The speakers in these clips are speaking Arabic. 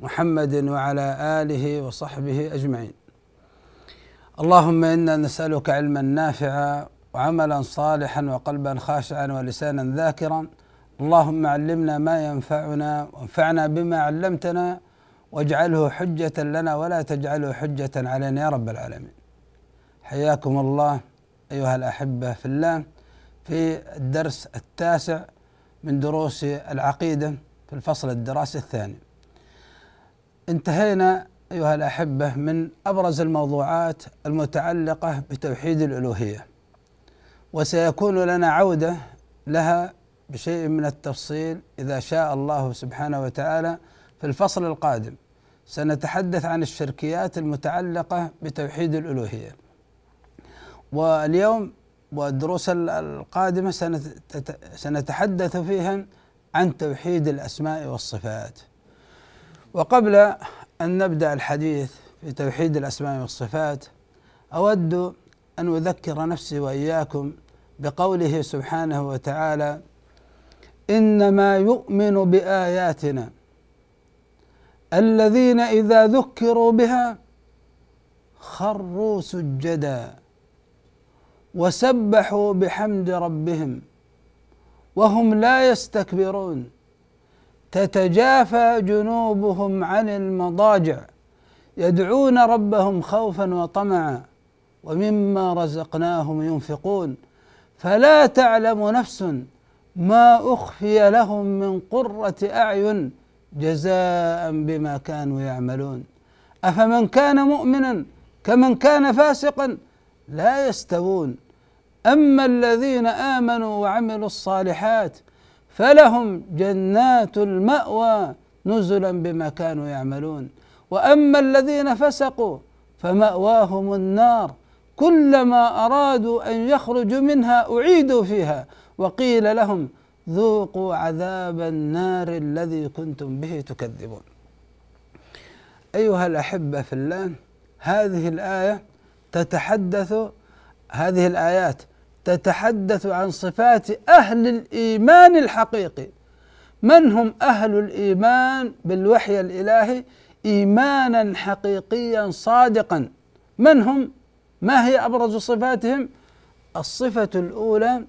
محمد وعلى آله وصحبه أجمعين. اللهم إنا نسألك علما نافعا وعملا صالحا وقلبا خاشعا ولسانا ذاكرا. اللهم علمنا ما ينفعنا وانفعنا بما علمتنا واجعله حجة لنا ولا تجعله حجة علينا يا رب العالمين. حياكم الله أيها الأحبة في الله في الدرس التاسع من دروس العقيدة في الفصل الدراسي الثاني. انتهينا أيها الأحبة من أبرز الموضوعات المتعلقة بتوحيد الألوهية وسيكون لنا عودة لها بشيء من التفصيل إذا شاء الله سبحانه وتعالى في الفصل القادم. سنتحدث عن الشركيات المتعلقة بتوحيد الألوهية. واليوم والدروس القادمة سنتحدث فيها عن توحيد الأسماء والصفات. وقبل أن نبدأ الحديث في توحيد الأسماء والصفات أود أن أذكر نفسي وإياكم بقوله سبحانه وتعالى إنما يؤمن بآياتنا الذين إذا ذكروا بها خروا سجدا وسبحوا بحمد ربهم وهم لا يستكبرون. تتجافى جنوبهم عن المضاجع يدعون ربهم خوفا وطمعا ومما رزقناهم ينفقون. فلا تعلم نفس ما أخفي لهم من قرة أعين جزاء بما كانوا يعملون. أفمن كان مؤمنا كمن كان فاسقا لا يستوون. أما الذين آمنوا وعملوا الصالحات فلهم جنات المأوى نزلا بما كانوا يعملون. وأما الذين فسقوا فمأواهم النار. كلما أرادوا أن يخرجوا منها أعيدوا فيها. وقيل لهم ذوقوا عذاب النار الذي كنتم به تكذبون. أيها الأحبة في الله هذه الآية تتحدث هذه الآيات تتحدث عن صفات أهل الإيمان الحقيقي. من هم أهل الإيمان بالوحي الإلهي؟ إيمانا حقيقيا صادقا. من هم؟ ما هي أبرز صفاتهم؟ الصفة الأولى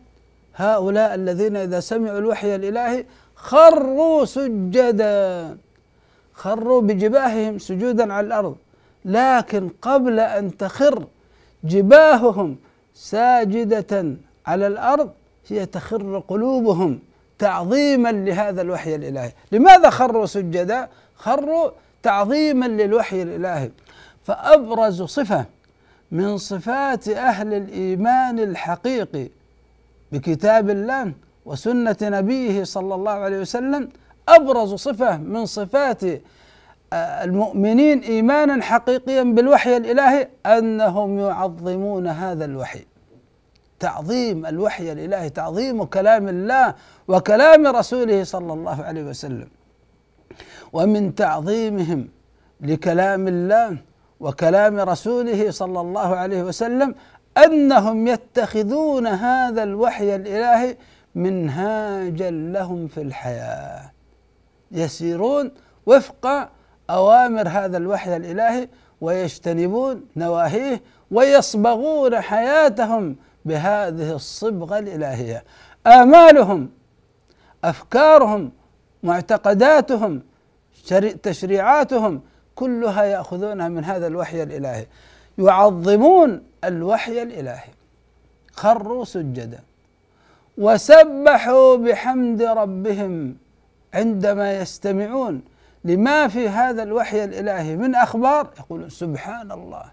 هؤلاء الذين إذا سمعوا الوحي الإلهي خروا سجدا. خروا بجباههم سجودا على الأرض. لكن قبل أن تخر جباههم ساجدة على الأرض هي تخر قلوبهم تعظيما لهذا الوحي الإلهي. لماذا خروا سجدا؟ خروا تعظيما للوحي الإلهي. فأبرز صفة من صفات أهل الإيمان الحقيقي بكتاب الله وسنة نبيه صلى الله عليه وسلم أبرز صفة من صفات المؤمنين إيمانا حقيقيا بالوحي الإلهي أنهم يعظمون هذا الوحي. تعظيم الوحي الإلهي تعظيم كلام الله وكلام رسوله صلى الله عليه وسلم. ومن تعظيمهم لكلام الله وكلام رسوله صلى الله عليه وسلم أنهم يتخذون هذا الوحي الإلهي منهاجا لهم في الحياة. يسيرون وفق أوامر هذا الوحي الإلهي ويجتنبون نواهيه ويصبغون حياتهم بهذه الصبغة الإلهية. آمالهم أفكارهم معتقداتهم تشريعاتهم كلها يأخذونها من هذا الوحي الإلهي. يعظمون الوحي الإلهي. خروا سجدا. وسبحوا بحمد ربهم عندما يستمعون. لما في هذا الوحي الإلهي من أخبار؟ يقولون سبحان الله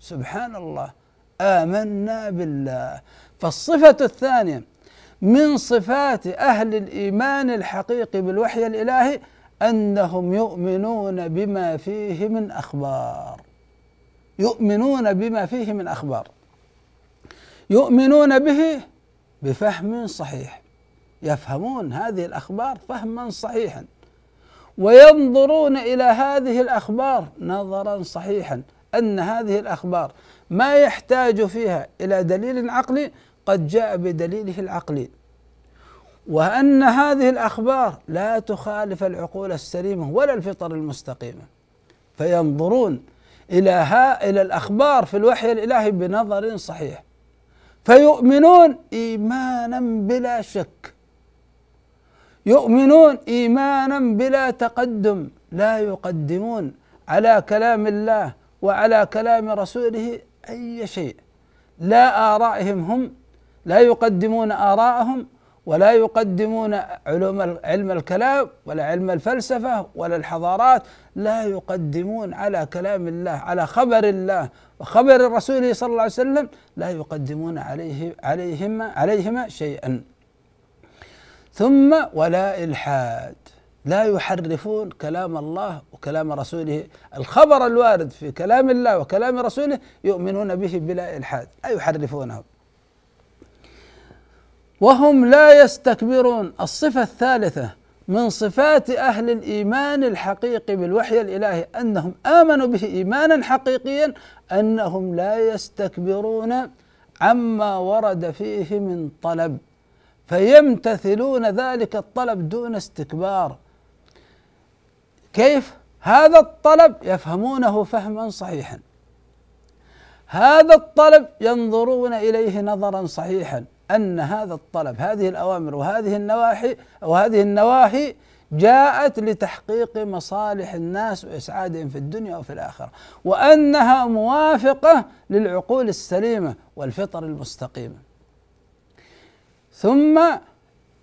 سبحان الله آمنا بالله. فالصفة الثانية من صفات أهل الإيمان الحقيقي بالوحي الإلهي أنهم يؤمنون بما فيه من أخبار. يؤمنون بما فيه من أخبار. يؤمنون به بفهم صحيح. يفهمون هذه الأخبار فهما صحيحا. وينظرون إلى هذه الأخبار نظرا صحيحا أن هذه الأخبار ما يحتاج فيها إلى دليل عقلي قد جاء بدليله العقلي. وأن هذه الأخبار لا تخالف العقول السليمة ولا الفطر المستقيمة فينظرون إلى ها إلى الأخبار في الوحي الإلهي بنظر صحيح. فيؤمنون إيمانا بلا شك يؤمنون إيمانا بلا تقدم لا يقدمون على كلام الله وعلى كلام رسوله أي شيء. لا آرائهم هم لا يقدمون آراءهم ولا يقدمون علوم علم الكلام ولا علم الفلسفة ولا الحضارات لا يقدمون على كلام الله على خبر الله. وخبر رسوله صلى الله عليه وسلم لا يقدمون عليه عليهما عليهما شيئا. ثم ولا إلحاد. لا يحرفون كلام الله وكلام رسوله. الخبر الوارد في كلام الله وكلام رسوله يؤمنون به بلا إلحاد. لا يحرفونه وهم لا يستكبرون. الصفة الثالثة من صفات أهل الإيمان الحقيقي بالوحي الإلهي أنهم آمنوا به إيمانا حقيقيا أنهم لا يستكبرون عما ورد فيه من طلب. فيمتثلون ذلك الطلب دون استكبار. كيف؟ هذا الطلب يفهمونه فهما صحيحا. هذا الطلب ينظرون إليه نظرا صحيحا أن هذا الطلب هذه الأوامر وهذه النواحي وهذه النواهي جاءت لتحقيق مصالح الناس وإسعادهم في الدنيا وفي الآخرة وأنها موافقة للعقول السليمة والفطر المستقيمه ثم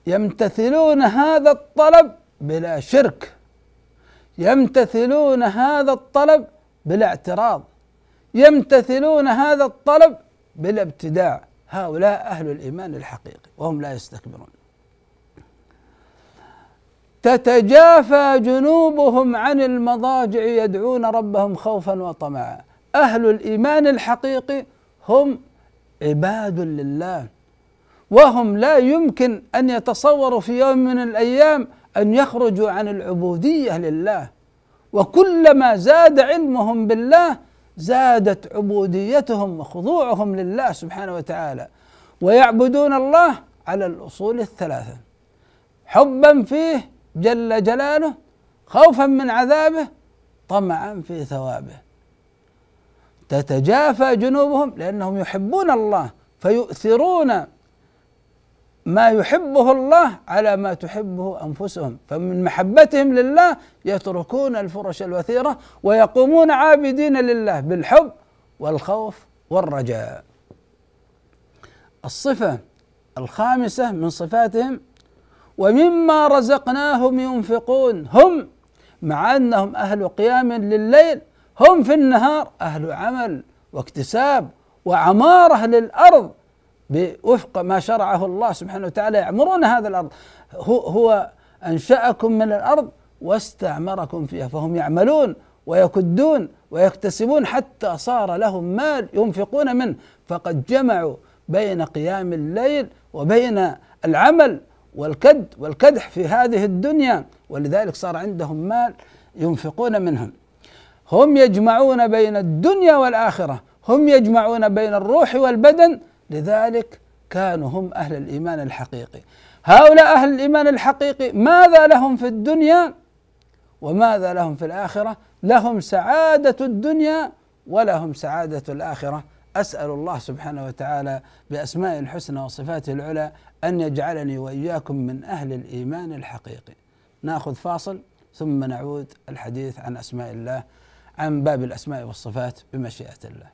يمتثلون هذا الطلب بلا شرك. يمتثلون هذا الطلب بلا اعتراض. يمتثلون هذا الطلب بلا ابتداع. هؤلاء أهل الإيمان الحقيقي وهم لا يستكبرون. تتجافى جنوبهم عن المضاجع يدعون ربهم خوفا وطمعا. أهل الإيمان الحقيقي هم عباد لله. وهم لا يمكن أن يتصوروا في يوم من الأيام أن يخرجوا عن العبودية لله. وكلما زاد علمهم بالله زادت عبوديتهم وخضوعهم لله سبحانه وتعالى. ويعبدون الله على الأصول الثلاثة حبا فيه جل جلاله خوفا من عذابه طمعا في ثوابه. تتجافى جنوبهم لأنهم يحبون الله فيؤثرون ما يحبه الله على ما تحبه أنفسهم. فمن محبتهم لله يتركون الفرش الوثيرة ويقومون عابدين لله بالحب والخوف والرجاء. الصفة الخامسة من صفاتهم ومما رزقناهم ينفقون هم مع أنهم أهل قيام لليل هم في النهار أهل عمل واكتساب وعمارة للأرض. بوفق ما شرعه الله سبحانه وتعالى يعمرون هذا الأرض. هو هو أنشأكم من الأرض واستعمركم فيها فهم يعملون ويكدون ويكتسبون حتى صار لهم مال ينفقون منه. فقد جمعوا بين قيام الليل وبين العمل والكد والكدح في هذه الدنيا ولذلك صار عندهم مال ينفقون منهم. هم يجمعون بين الدنيا والآخرة هم يجمعون بين الروح والبدن لذلك كانوا هم أهل الإيمان الحقيقي. هؤلاء أهل الإيمان الحقيقي ماذا لهم في الدنيا وماذا لهم في الآخرة؟ لهم سعادة الدنيا ولهم سعادة الآخرة. أسأل الله سبحانه وتعالى بأسماء الحسنى وصفاته العلى أن يجعلني وإياكم من أهل الإيمان الحقيقي. نأخذ فاصل ثم نعود الحديث عن أسماء الله عن باب الأسماء والصفات بمشيئة الله.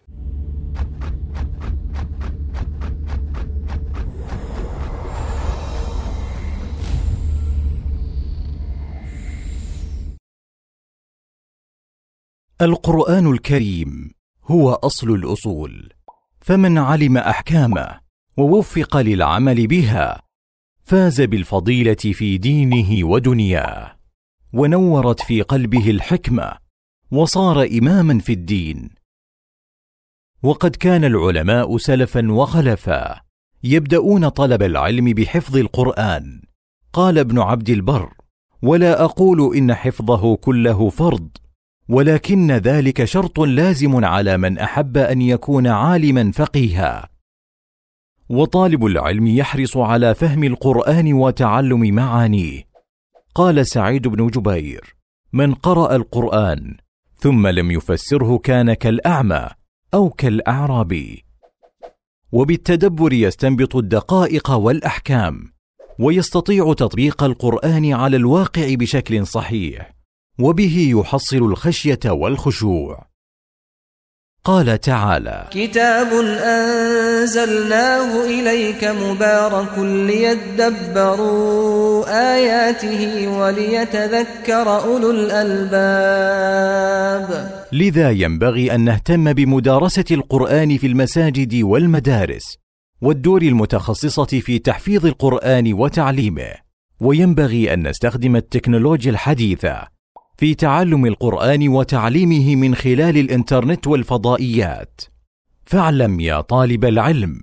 القرآن الكريم هو أصل الأصول فمن علم أحكامه ووفق للعمل بها فاز بالفضيلة في دينه ودنياه ونورت في قلبه الحكمة وصار إماما في الدين. وقد كان العلماء سلفا وخلفا يبدأون طلب العلم بحفظ القرآن. قال ابن عبد البر ولا أقول إن حفظه كله فرض ولكن ذلك شرط لازم على من أحب أن يكون عالما فقيها. وطالب العلم يحرص على فهم القرآن وتعلم معانيه. قال سعيد بن جبير من قرأ القرآن ثم لم يفسره كان كالأعمى أو كالاعرابي وبالتدبر يستنبط الدقائق والأحكام ويستطيع تطبيق القرآن على الواقع بشكل صحيح. وبه يحصل الخشية والخشوع. قال تعالى كتاب أنزلناه إليك مبارك ليدبروا آياته وليتذكر أولو الألباب. لذا ينبغي أن نهتم بمدارسة القرآن في المساجد والمدارس والدور المتخصصة في تحفيظ القرآن وتعليمه. وينبغي أن نستخدم التكنولوجيا الحديثة في تعلم القرآن وتعليمه من خلال الإنترنت والفضائيات. فاعلم يا طالب العلم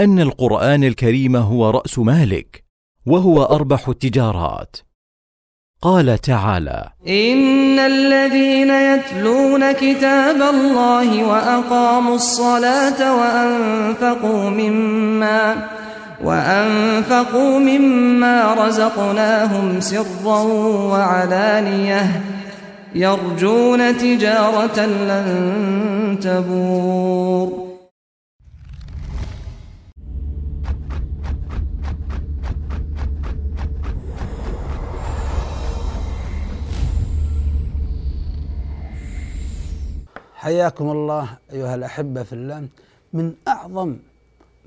أن القرآن الكريم هو رأس مالك وهو أربح التجارات. قال تعالى إن الذين يتلون كتاب الله وأقاموا الصلاة وأنفقوا مما وأنفقوا مما رزقناهم سرا وعلانية يرجون تجارة لن تبور. حياكم الله أيها الأحبة في الله. من أعظم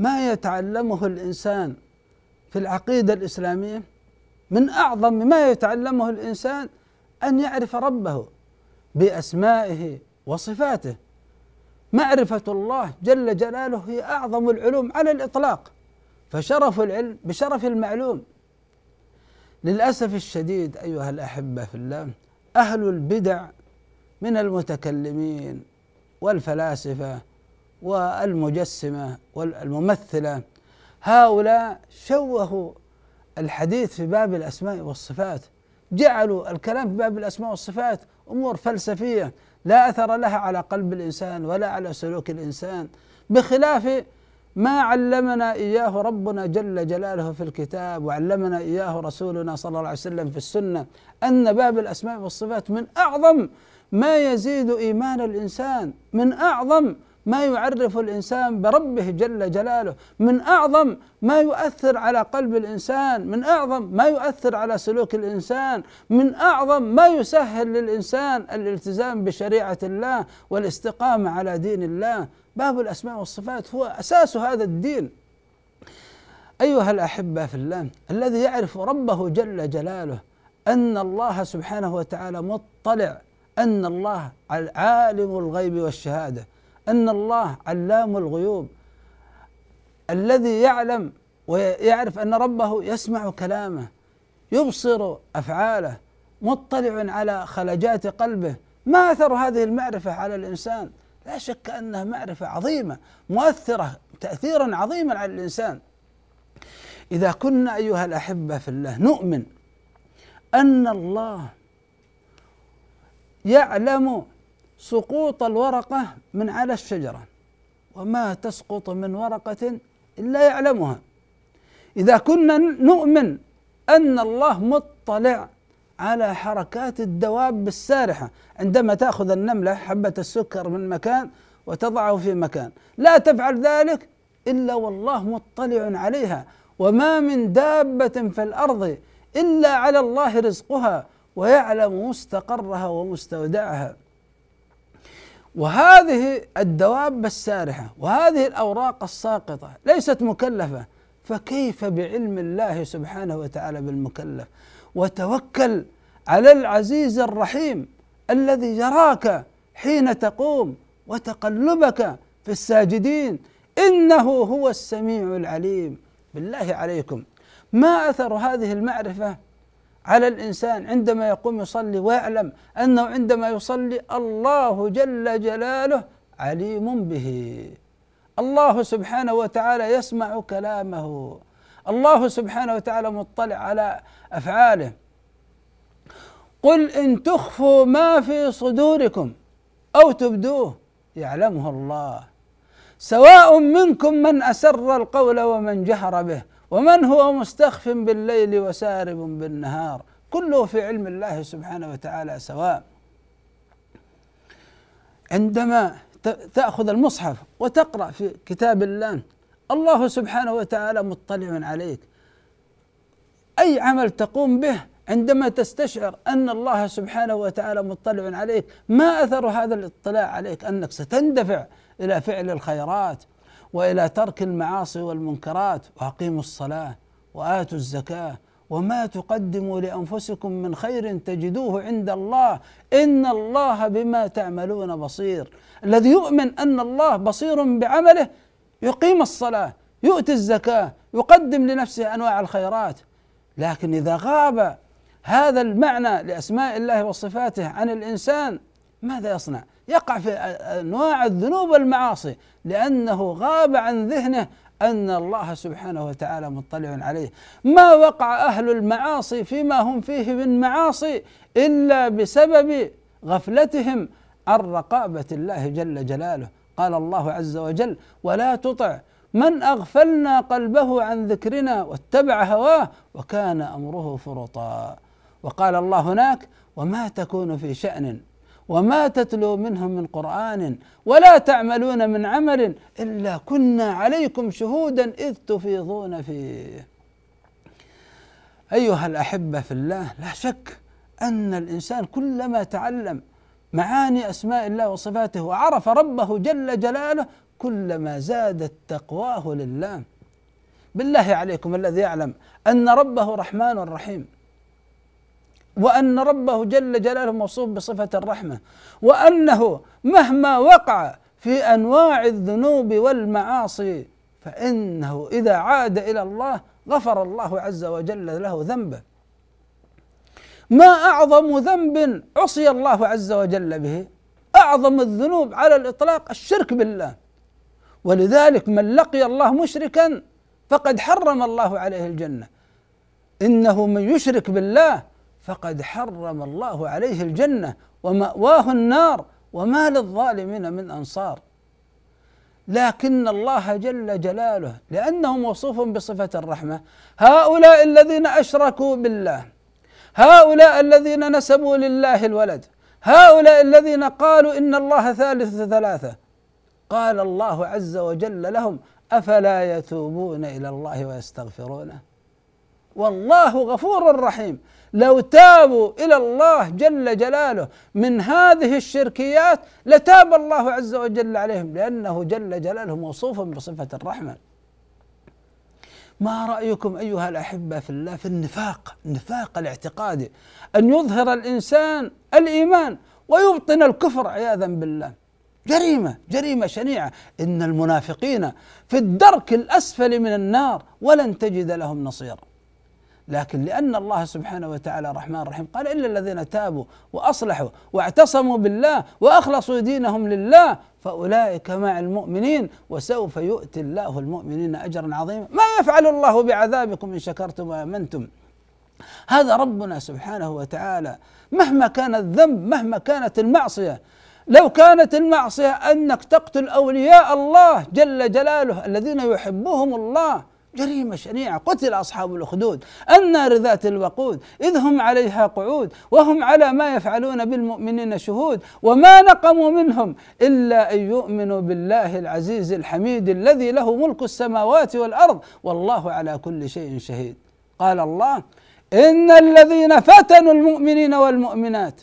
ما يتعلمه الإنسان في العقيدة الإسلامية؟ من أعظم ما يتعلمه الإنسان أن يعرف ربه بأسمائه وصفاته. معرفة الله جل جلاله هي أعظم العلوم على الإطلاق فشرف العلم بشرف المعلوم. للأسف الشديد أيها الأحبة في الله أهل البدع من المتكلمين والفلاسفة والمجسمة والممثلة. هؤلاء شوهوا الحديث في باب الأسماء والصفات. جعلوا الكلام في باب الأسماء والصفات أمور فلسفية. لا أثر لها على قلب الإنسان ولا على سلوك الإنسان. بخلاف ما علمنا إياه ربنا جل جلاله في الكتاب وعلمنا إياه رسولنا صلى الله عليه وسلم في السنة أن باب الأسماء والصفات من أعظم ما يزيد إيمان الإنسان من أعظم ما يعرف الإنسان بربه جل جلاله. من أعظم ما يؤثر على قلب الإنسان من أعظم ما يؤثر على سلوك الإنسان من أعظم ما يسهل للإنسان الالتزام بشريعة الله والاستقامة على دين الله. باب الأسماء والصفات هو أساس هذا الدين. أيها الأحبة في الله الذي يعرف ربه جل جلاله أن الله سبحانه وتعالى مطلع أن الله عالم الغيب والشهادة. أن الله علام الغيوب الذي يعلم ويعرف أن ربه يسمع كلامه يبصر أفعاله مطلع على خلجات قلبه. ما أثر هذه المعرفة على الإنسان؟ لا شك أنها معرفة عظيمة مؤثرة تاثيرا عظيما على الإنسان. إذا كنا أيها الأحبة في الله نؤمن أن الله يعلم سقوط الورقة من على الشجرة وما تسقط من ورقة إلا يعلمها. إذا كنا نؤمن أن الله مطلع على حركات الدواب السارحة عندما تأخذ النملة حبة السكر من مكان وتضعه في مكان. لا تفعل ذلك إلا والله مطلع عليها. وما من دابة في الأرض إلا على الله رزقها ويعلم مستقرها ومستودعها. وهذه الدواب السارحة وهذه الأوراق الساقطة ليست مكلفة فكيف بعلم الله سبحانه وتعالى بالمكلف؟ وتوكل على العزيز الرحيم الذي يراك حين تقوم وتقلبك في الساجدين. إنه هو السميع العليم. بالله عليكم. ما أثر هذه المعرفة؟ على الإنسان عندما يقوم يصلي ويعلم أنه عندما يصلي الله جل جلاله عليم به. الله سبحانه وتعالى يسمع كلامه. الله سبحانه وتعالى مطلع على أفعاله. قل إن تخفوا ما في صدوركم أو تبدوه يعلمه الله. سواء منكم من أسر القول ومن جهر به ومن هو مستخف بالليل وسارب بالنهار؟ كله في علم الله سبحانه وتعالى سواء. عندما تأخذ المصحف وتقرأ في كتاب الله الله سبحانه وتعالى مطلع عليك. أي عمل تقوم به عندما تستشعر أن الله سبحانه وتعالى مطلع عليك ما أثر هذا الاطلاع عليك؟ أنك ستندفع إلى فعل الخيرات. وإلى ترك المعاصي والمنكرات وأقيموا الصلاة وآتوا الزكاة وما تقدموا لأنفسكم من خير تجدوه عند الله. إن الله بما تعملون بصير. الذي يؤمن أن الله بصير بعمله يقيم الصلاة يؤتي الزكاة يقدم لنفسه أنواع الخيرات. لكن إذا غاب هذا المعنى لأسماء الله وصفاته عن الإنسان ماذا يصنع؟ يقع في انواع الذنوب والمعاصي لأنه غاب عن ذهنه أن الله سبحانه وتعالى مطلع عليه. ما وقع أهل المعاصي فيما هم فيه من معاصي إلا بسبب غفلتهم عن رقابة الله جل جلاله. قال الله عز وجل ولا تطع من أغفلنا قلبه عن ذكرنا واتبع هواه وكان أمره فرطا وقال الله هناك وما تكون في شأن وما تتلو منه من قرآن ولا تعملون من عمل إلا كنا عليكم شهودا إذ تفيضون فيه. أيها الأحبة في الله لا شك أن الإنسان كلما تعلم معاني أسماء الله وصفاته وعرف ربه جل جلاله كلما زادت تقواه لله. بالله عليكم الذي يعلم أن ربه رحمن رحيم. وأن ربه جل جلاله موصوف بصفة الرحمة وأنه مهما وقع في أنواع الذنوب والمعاصي فإنه إذا عاد إلى الله غفر الله عز وجل له ذنبه. ما أعظم ذنب عصي الله عز وجل به؟ أعظم الذنوب على الإطلاق الشرك بالله. ولذلك من لقي الله مشركا فقد حرم الله عليه الجنة. إنه من يشرك بالله فقد حرم الله عليه الجنة ومأواه النار وما للظالمين من أنصار. لكن الله جل جلاله لأنه موصوف بصفة الرحمة هؤلاء الذين أشركوا بالله هؤلاء الذين نسبوا لله الولد هؤلاء الذين قالوا إن الله ثالث ثلاثة قال الله عز وجل لهم أفلا يتوبون إلى الله ويستغفرونه؟ والله غفور رحيم. لو تابوا إلى الله جل جلاله من هذه الشركيات لتاب الله عز وجل عليهم لأنه جل جلاله موصوف بصفة الرحمة. ما رأيكم أيها الأحبة في الله في النفاق، النفاق الاعتقادي أن يظهر الإنسان الإيمان ويبطن الكفر عياذا بالله. جريمة جريمة شنيعة إن المنافقين في الدرك الأسفل من النار ولن تجد لهم نصيرا. لكن لأن الله سبحانه وتعالى رحمن رحيم قال إلا الذين تابوا وأصلحوا واعتصموا بالله وأخلصوا دينهم لله فأولئك مع المؤمنين وسوف يؤتي الله المؤمنين أجرا عظيما. ما يفعل الله بعذابكم إن شكرتم وآمنتم؟ هذا ربنا سبحانه وتعالى مهما كان الذنب مهما كانت المعصية لو كانت المعصية أنك تقتل أولياء الله جل جلاله الذين يحبهم الله جريمة شنيعة. قتل أصحاب الأخدود. النار ذات الوقود. إذ هم عليها قعود. وهم على ما يفعلون بالمؤمنين شهود. وما نقموا منهم إلا أن يؤمنوا بالله العزيز الحميد الذي له ملك السماوات والأرض. والله على كل شيء شهيد. قال الله إن الذين فتنوا المؤمنين والمؤمنات.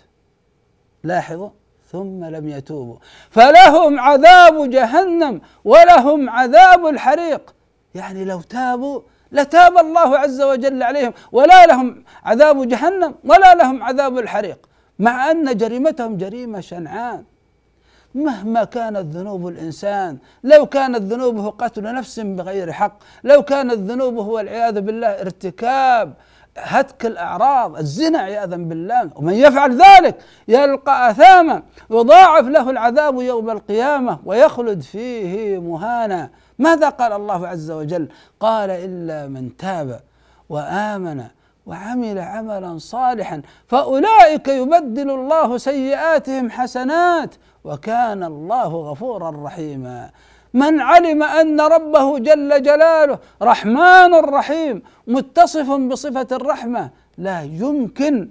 لاحظوا؟ ثم لم يتوبوا. فلهم عذاب جهنم ولهم عذاب الحريق. يعني لو تابوا لتاب الله عز وجل عليهم ولا لهم عذاب جهنم ولا لهم عذاب الحريق مع أن جريمتهم جريمة شنعان. مهما كانت ذنوب الإنسان لو كانت ذنوبه قتل نفس بغير حق لو كانت ذنوبه والعياذ بالله ارتكاب هتك الأعراض الزنا عياذا بالله. ومن يفعل ذلك يلقى أثاما يضاعف له العذاب يوم القيامة ويخلد فيه مهانا. ماذا قال الله عز وجل؟ قال إلا من تاب وآمن وعمل عملا صالحا فأولئك يبدل الله سيئاتهم حسنات وكان الله غفورا رحيما. من علم أن ربه جل جلاله رحمن رحيم متصف بصفة الرحمة لا يمكن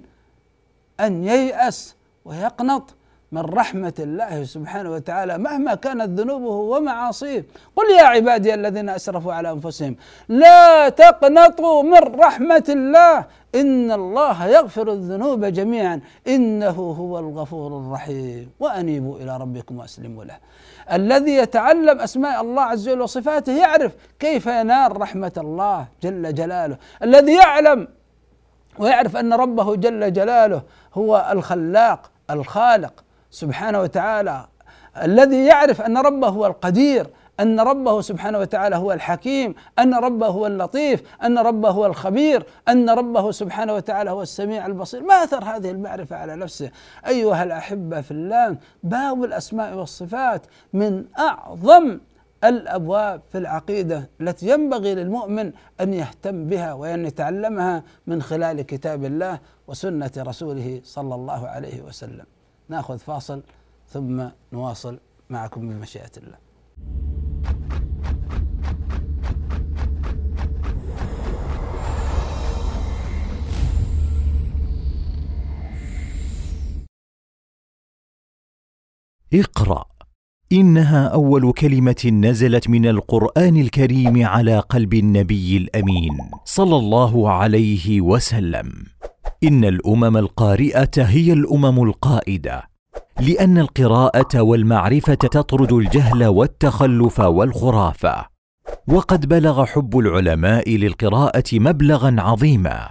أن ييأس ويقنط. من رحمة الله سبحانه وتعالى مهما كانت ذنوبه ومعاصيه. قل يا عبادي الذين أسرفوا على أنفسهم لا تقنطوا من رحمة الله. إن الله يغفر الذنوب جميعا. إنه هو الغفور الرحيم. وأنيبوا إلى ربكم وأسلموا له. الذي يتعلم أسماء الله عز وجل وصفاته يعرف كيف ينال رحمة الله جل جلاله. الذي يعلم ويعرف أن ربه جل جلاله هو الخلاق الخالق. سبحانه وتعالى الذي يعرف أن ربه هو القدير أن ربه سبحانه وتعالى هو الحكيم أن ربه هو اللطيف أن ربه هو الخبير أن ربه سبحانه وتعالى هو السميع البصير. ما أثر هذه المعرفة على نفسه؟ أيها الأحبة في الله باب الأسماء والصفات من أعظم الأبواب في العقيدة التي ينبغي للمؤمن أن يهتم بها وأن يتعلمها من خلال كتاب الله وسنة رسوله صلى الله عليه وسلم. ناخذ فاصل ثم نواصل معكم بمشيئه الله. اقرأ إنها أول كلمة نزلت من القرآن الكريم على قلب النبي الأمين صلى الله عليه وسلم إن الأمم القارئة هي الأمم القائدة لأن القراءة والمعرفة تطرد الجهل والتخلف والخرافه وقد بلغ حب العلماء للقراءة مبلغا عظيما.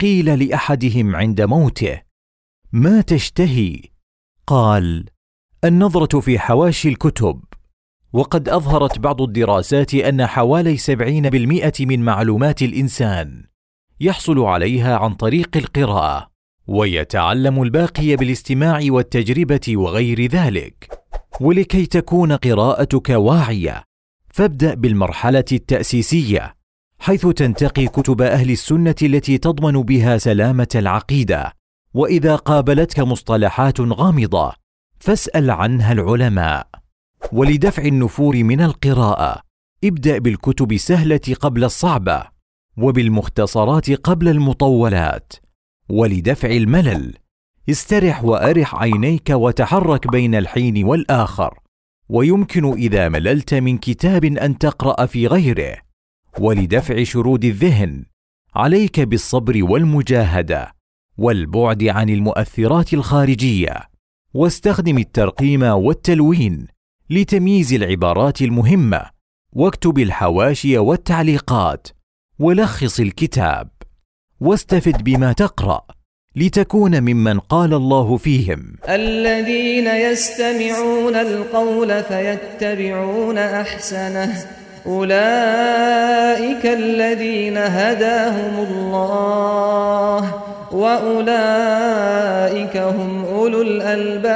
قيل لأحدهم عند موته ما تشتهي؟ قال النظرة في حواشي الكتب. وقد أظهرت بعض الدراسات أن حوالي سبعين بالمئة من معلومات الإنسان يحصل عليها عن طريق القراءة ويتعلم الباقي بالاستماع والتجربة وغير ذلك. ولكي تكون قراءتك واعية فابدأ بالمرحلة التأسيسية حيث تنتقي كتب أهل السنة التي تضمن بها سلامة العقيدة. وإذا قابلتك مصطلحات غامضة فاسأل عنها العلماء. ولدفع النفور من القراءة ابدأ بالكتب السهلة قبل الصعبة. وبالمختصرات قبل المطولات. ولدفع الملل. استرح وأرح عينيك وتحرك بين الحين والآخر. ويمكن إذا مللت من كتاب أن تقرأ في غيره. ولدفع شرود الذهن. عليك بالصبر والمجاهدة. والبعد عن المؤثرات الخارجية. واستخدم الترقيم والتلوين لتمييز العبارات المهمة. واكتب الحواشي والتعليقات. ولخص الكتاب. واستفد بما تقرأ لتكون ممن قال الله فيهم. الذين يستمعون القول فيتبعون أحسنه. أولئك الذين هداهم الله. وأولئك هم أولو الألباب.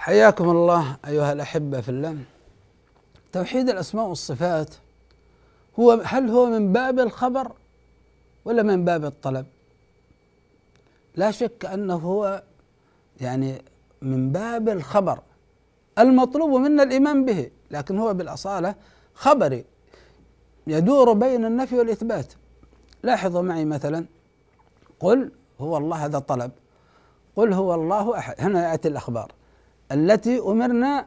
حياكم الله أيها الأحبة في الله. توحيد الأسماء والصفات هو هل هو من باب الخبر ولا من باب الطلب؟ لا شك أنه هو يعني من باب الخبر. المطلوب منا الإيمان به لكن هو بالأصالة خبري يدور بين النفي والإثبات. لاحظوا معي مثلا قل هو الله هذا طلب قل هو الله أحد. هنا يأتي الأخبار. التي أمرنا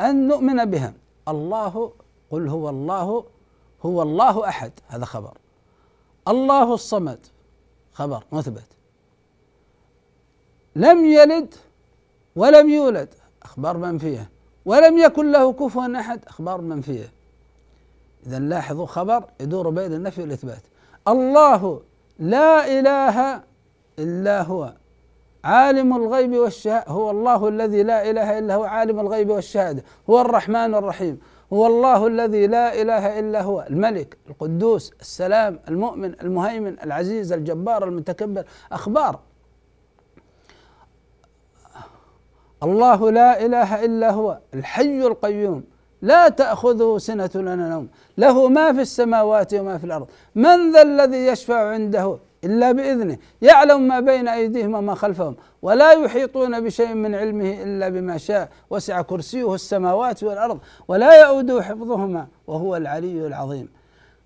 أن نؤمن بها. الله قل هو الله هو الله أحد. هذا خبر. الله الصمد خبر مثبت لم يلد ولم يولد أخبار منفية ولم يكن له كفوا أحد أخبار منفية إذا لاحظوا خبر يدور بين النفي والإثبات. الله لا إله إلا هو. عالم الغيب والشهادة هو الله الذي لا إله إلا هو عالم الغيب والشهادة هو الرحمن الرحيم هو الله الذي لا إله إلا هو الملك القدوس السلام المؤمن المهيمن العزيز الجبار المتكبر أخبار. الله لا إله إلا هو الحي القيوم لا تأخذه سنة ولا نوم له ما في السماوات وما في الأرض من ذا الذي يشفع عنده؟ إلا بإذنه. يعلم ما بين أيديهم وما خلفهم ولا يحيطون بشيء من علمه إلا بما شاء. وسع كرسيه السماوات والأرض ولا يؤوده حفظهما وهو العلي العظيم.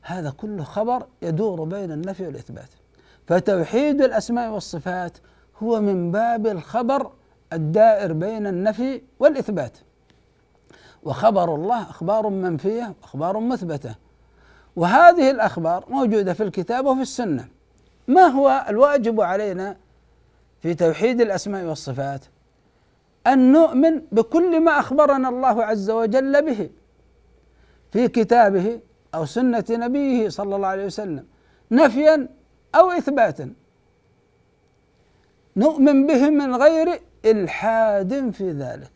هذا كله خبر يدور بين النفي والإثبات. فتوحيد الأسماء والصفات هو من باب الخبر الدائر بين النفي والإثبات. وخبر الله أخبار منفية وأخبار مثبتة. وهذه الأخبار موجودة في الكتاب وفي السنة. ما هو الواجب علينا في توحيد الأسماء والصفات أن نؤمن بكل ما أخبرنا الله عز وجل به في كتابه أو سنة نبيه صلى الله عليه وسلم نفيا أو إثباتا. نؤمن به من غير إلحاد في ذلك.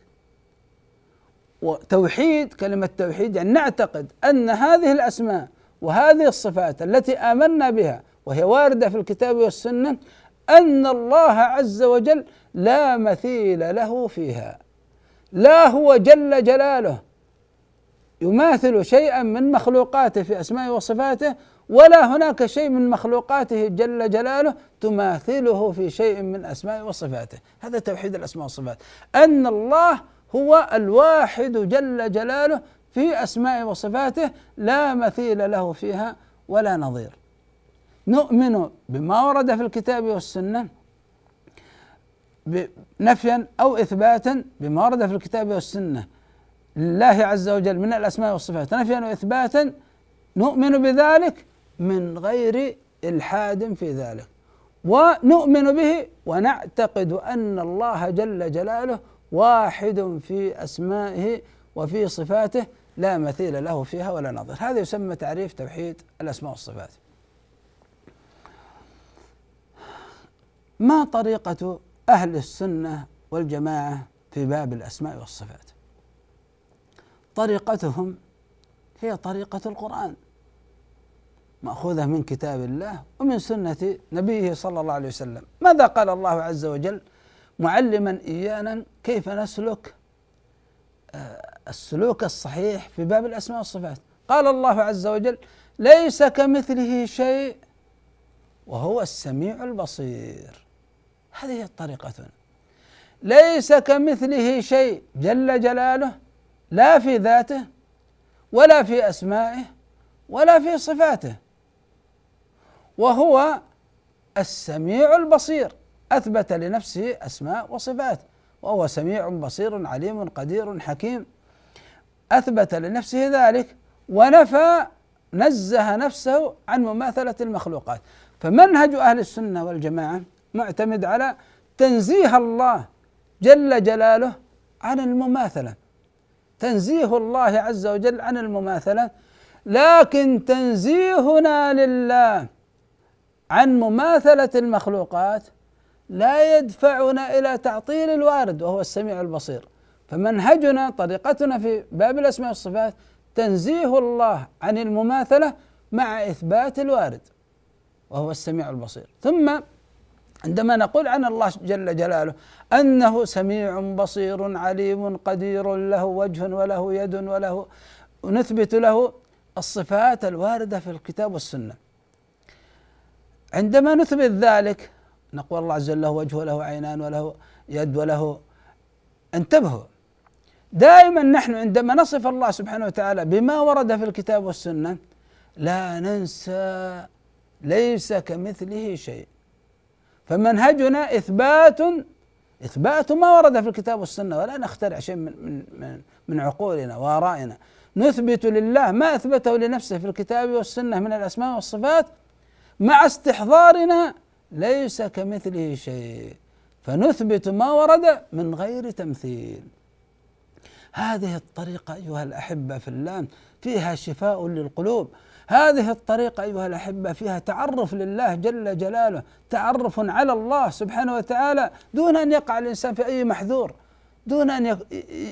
وتوحيد كلمة توحيد يعني نعتقد أن هذه الأسماء وهذه الصفات التي آمنا بها وهي واردة في الكتاب والسنة أن الله عز وجل لا مثيل له فيها. لا هو جل جلاله. يماثل شيئا من مخلوقاته في أسمائه وصفاته ولا هناك شيء من مخلوقاته جل جلاله تماثله في شيء من أسمائه وصفاته. هذا توحيد الأسماء والصفات. أن الله هو الواحد جل جلاله في أسمائه وصفاته لا مثيل له فيها ولا نظير. نؤمن بما ورد في الكتاب والسنة نفيا أو إثباتا بما ورد في الكتاب والسنة. لله عز وجل من الأسماء والصفات. نفيا واثباتا نؤمن بذلك من غير إلحاد في ذلك. ونؤمن به ونعتقد أن الله جل جلاله واحد في أسمائه وفي صفاته لا مثيل له فيها ولا نظير. هذا يسمى تعريف توحيد الأسماء والصفات. ما طريقة أهل السنة والجماعة في باب الأسماء والصفات؟ طريقتهم هي طريقة القرآن مأخوذة من كتاب الله ومن سنة نبيه صلى الله عليه وسلم. ماذا قال الله عز وجل؟ معلما إيانا كيف نسلك؟ آه، السلوك الصحيح في باب الأسماء والصفات. قال الله عز وجل ليس كمثله شيء وهو السميع البصير. هذه طريقتنا ليس كمثله شيء جل جلاله لا في ذاته ولا في أسمائه ولا في صفاته. وهو السميع البصير أثبت لنفسه أسماء وصفات وهو سميع بصير عليم قدير حكيم. أثبت لنفسه ذلك ونفى نزه نفسه عن مماثلة المخلوقات. فمنهج أهل السنة والجماعة معتمد على تنزيه الله جل جلاله عن المماثلة. تنزيه الله عز وجل عن المماثلة لكن تنزيهنا لله عن مماثلة المخلوقات لا يدفعنا إلى تعطيل الوارد وهو السميع البصير. فمنهجنا طريقتنا في باب الأسماء والصفات تنزيه الله عن المماثلة مع إثبات الوارد وهو السميع البصير. ثم عندما نقول عن الله جل جلاله أنه سميع بصير عليم قدير له وجه وله يد وله نثبت له الصفات الواردة في الكتاب والسنة. عندما نثبت ذلك نقول الله عز وجل له وجه وله عينان وله يد وله انتبهوا. دائما نحن عندما نصف الله سبحانه وتعالى بما ورد في الكتاب والسنة لا ننسى ليس كمثله شيء. فمنهجنا إثبات إثبات ما ورد في الكتاب والسنة ولا نخترع شيء من من من, من عقولنا وآرائنا. نثبت لله ما أثبته لنفسه في الكتاب والسنة من الأسماء والصفات مع استحضارنا ليس كمثله شيء. فنثبت ما ورد من غير تمثيل. هذه الطريقة أيها الأحبة في الله فيها شفاء للقلوب. هذه الطريقة أيها الأحبة فيها تعرف لله جل جلاله تعرف على الله سبحانه وتعالى دون أن يقع الإنسان في أي محذور دون أن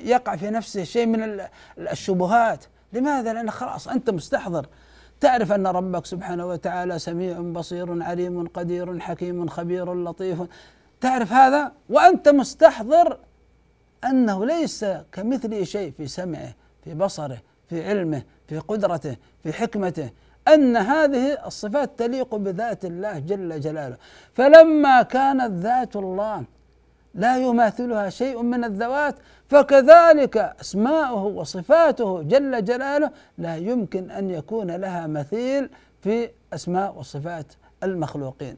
يقع في نفسه شيء من الشبهات. لماذا؟ لأن خلاص أنت مستحضر. تعرف أن ربك سبحانه وتعالى سميع بصير عليم قدير حكيم خبير لطيف. تعرف هذا؟ وأنت مستحضر أنه ليس كمثله شيء في سمعه في بصره في علمه في قدرته في حكمته أن هذه الصفات تليق بذات الله جل جلاله. فلما كانت ذات الله لا يماثلها شيء من الذوات فكذلك أسماؤه وصفاته جل جلاله لا يمكن أن يكون لها مثيل في أسماء وصفات المخلوقين.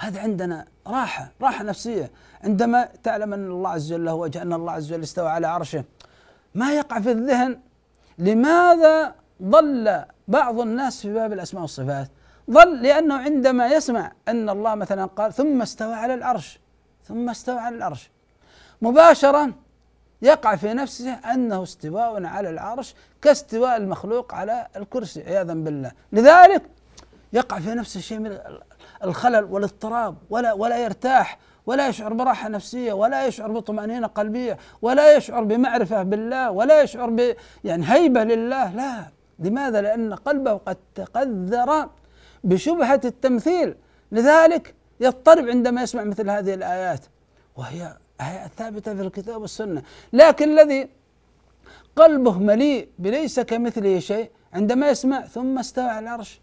هذا عندنا راحة راحة نفسية. عندما تعلم أن الله عز وجل له وجه أن الله عز وجل استوى على عرشه ما يقع في الذهن لماذا ضل بعض الناس في باب الأسماء والصفات؟ ضل لأنه عندما يسمع أن الله مثلا قال ثم استوى على العرش ثم استوى على العرش. مباشرة يقع في نفسه أنه استواء على العرش كاستواء المخلوق على الكرسي عياذا بالله. لذلك يقع في نفسه شيء من الخلل والاضطراب ولا ولا يرتاح. ولا يشعر براحة نفسية ولا يشعر بطمأنينة قلبية ولا يشعر بمعرفة بالله ولا يشعر ب يعني هيبة لله. لا. لماذا؟ لأن قلبه قد تقذر بشبهة التمثيل. لذلك يضطرب عندما يسمع مثل هذه الآيات وهي آيات ثابتة في الكتاب والسنة. لكن الذي قلبه مليء بليس كمثله شيء عندما يسمع ثم استوى على العرش.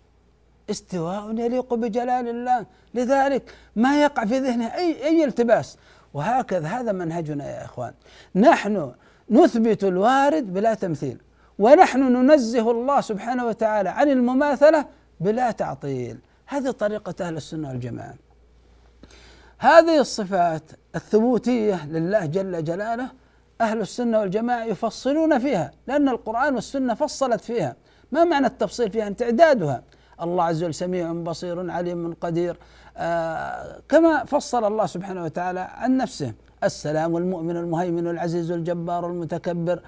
استواء يليق بجلال الله. لذلك ما يقع في ذهنه أي أي التباس. وهكذا هذا منهجنا يا إخوان. نحن نثبت الوارد بلا تمثيل ونحن ننزه الله سبحانه وتعالى عن المماثلة بلا تعطيل. هذه طريقة أهل السنة والجماعة. هذه الصفات الثبوتية لله جل جلاله أهل السنة والجماعة يفصلون فيها لأن القرآن والسنة فصلت فيها. ما معنى التفصيل فيها؟ أن تعدادها الله عز وجل سميع بصير عليم قدير. آه كما فصل الله سبحانه وتعالى عن نفسه. السلام والمؤمن المهيمن العزيز الجبار المتكبر.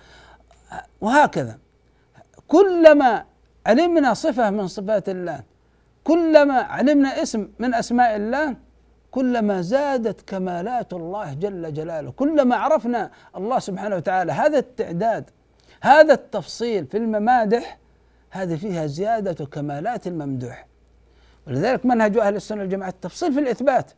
وهكذا. كلما علمنا صفة من صفات الله كلما علمنا اسم من أسماء الله كلما زادت كمالات الله جل جلاله. كلما عرفنا الله سبحانه وتعالى هذا التعداد هذا التفصيل في الممادح هذه فيها زيادة كمالات الممدوح. ولذلك منهج أهل السنة والجماعة التفصيل في الإثبات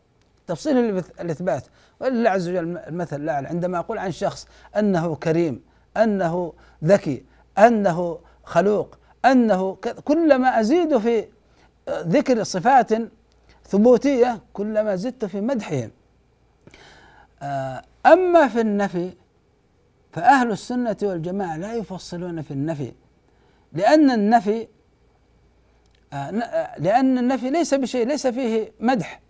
تفصيل الإثبات. ولله عز وجل المثل الأعلى. عندما أقول عن شخص أنه كريم أنه ذكي أنه خلوق أنه كلما أزيد في ذكر صفات ثبوتية كلما زدت في مدحهم. آه، أما في النفي فأهل السنة والجماعة لا يفصلون في النفي. لأن النفي آه، آه، لأن النفي ليس بشيء ليس فيه مدح.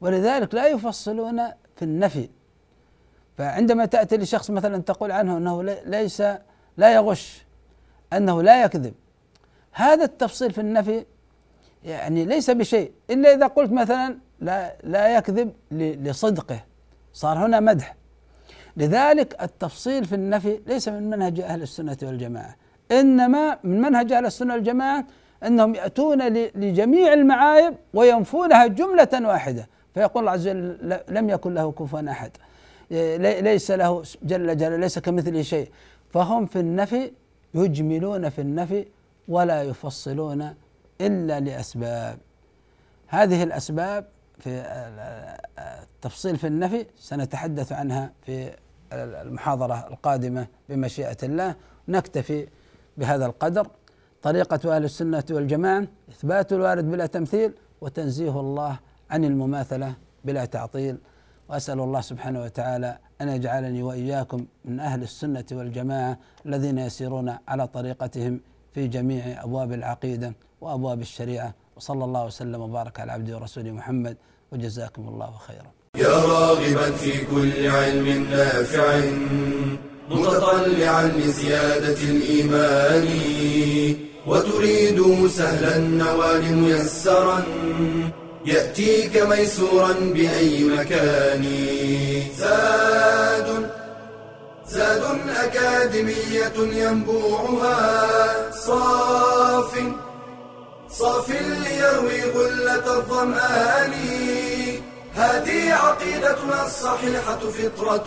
ولذلك لا يفصلون في النفي. فعندما تأتي لشخص مثلا تقول عنه أنه ليس لا يغش أنه لا يكذب هذا التفصيل في النفي يعني ليس بشيء. إلا إذا قلت مثلا لا لا يكذب لصدقه صار هنا مدح. لذلك التفصيل في النفي ليس من منهج أهل السنة والجماعة. إنما من منهج أهل السنة والجماعة أنهم يأتون لجميع المعايب وينفونها جملة واحدة. فيقول الله عز وجل لم يكن له كفوا أحد. ليس له جل جلاله ليس كمثله شيء. فهم في النفي يجملون في النفي ولا يفصلون إلا لأسباب. هذه الأسباب في التفصيل في النفي سنتحدث عنها في المحاضرة القادمة بمشيئة الله. نكتفي بهذا القدر طريقة أهل السنة والجماعة إثبات الوارد بلا تمثيل وتنزيه الله عن المماثلة بلا تعطيل. وأسأل الله سبحانه وتعالى أن يجعلني وإياكم من أهل السنة والجماعة الذين يسيرون على طريقتهم في جميع أبواب العقيدة وأبواب الشريعة. وصلى الله وسلم وبارك على عبده ورسوله محمد. وجزاكم الله خيرا. يا راغبا في كل علم نافع. متطلعا لزيادة الإيمان وتريد سهلا النوال ميسرا يأتيك ميسورا بأي مكان. زاد زاد أكاديمية ينبوعها صاف صاف ليروي غلة الظمآن. هذه عقيدتنا الصحيحة فطرة.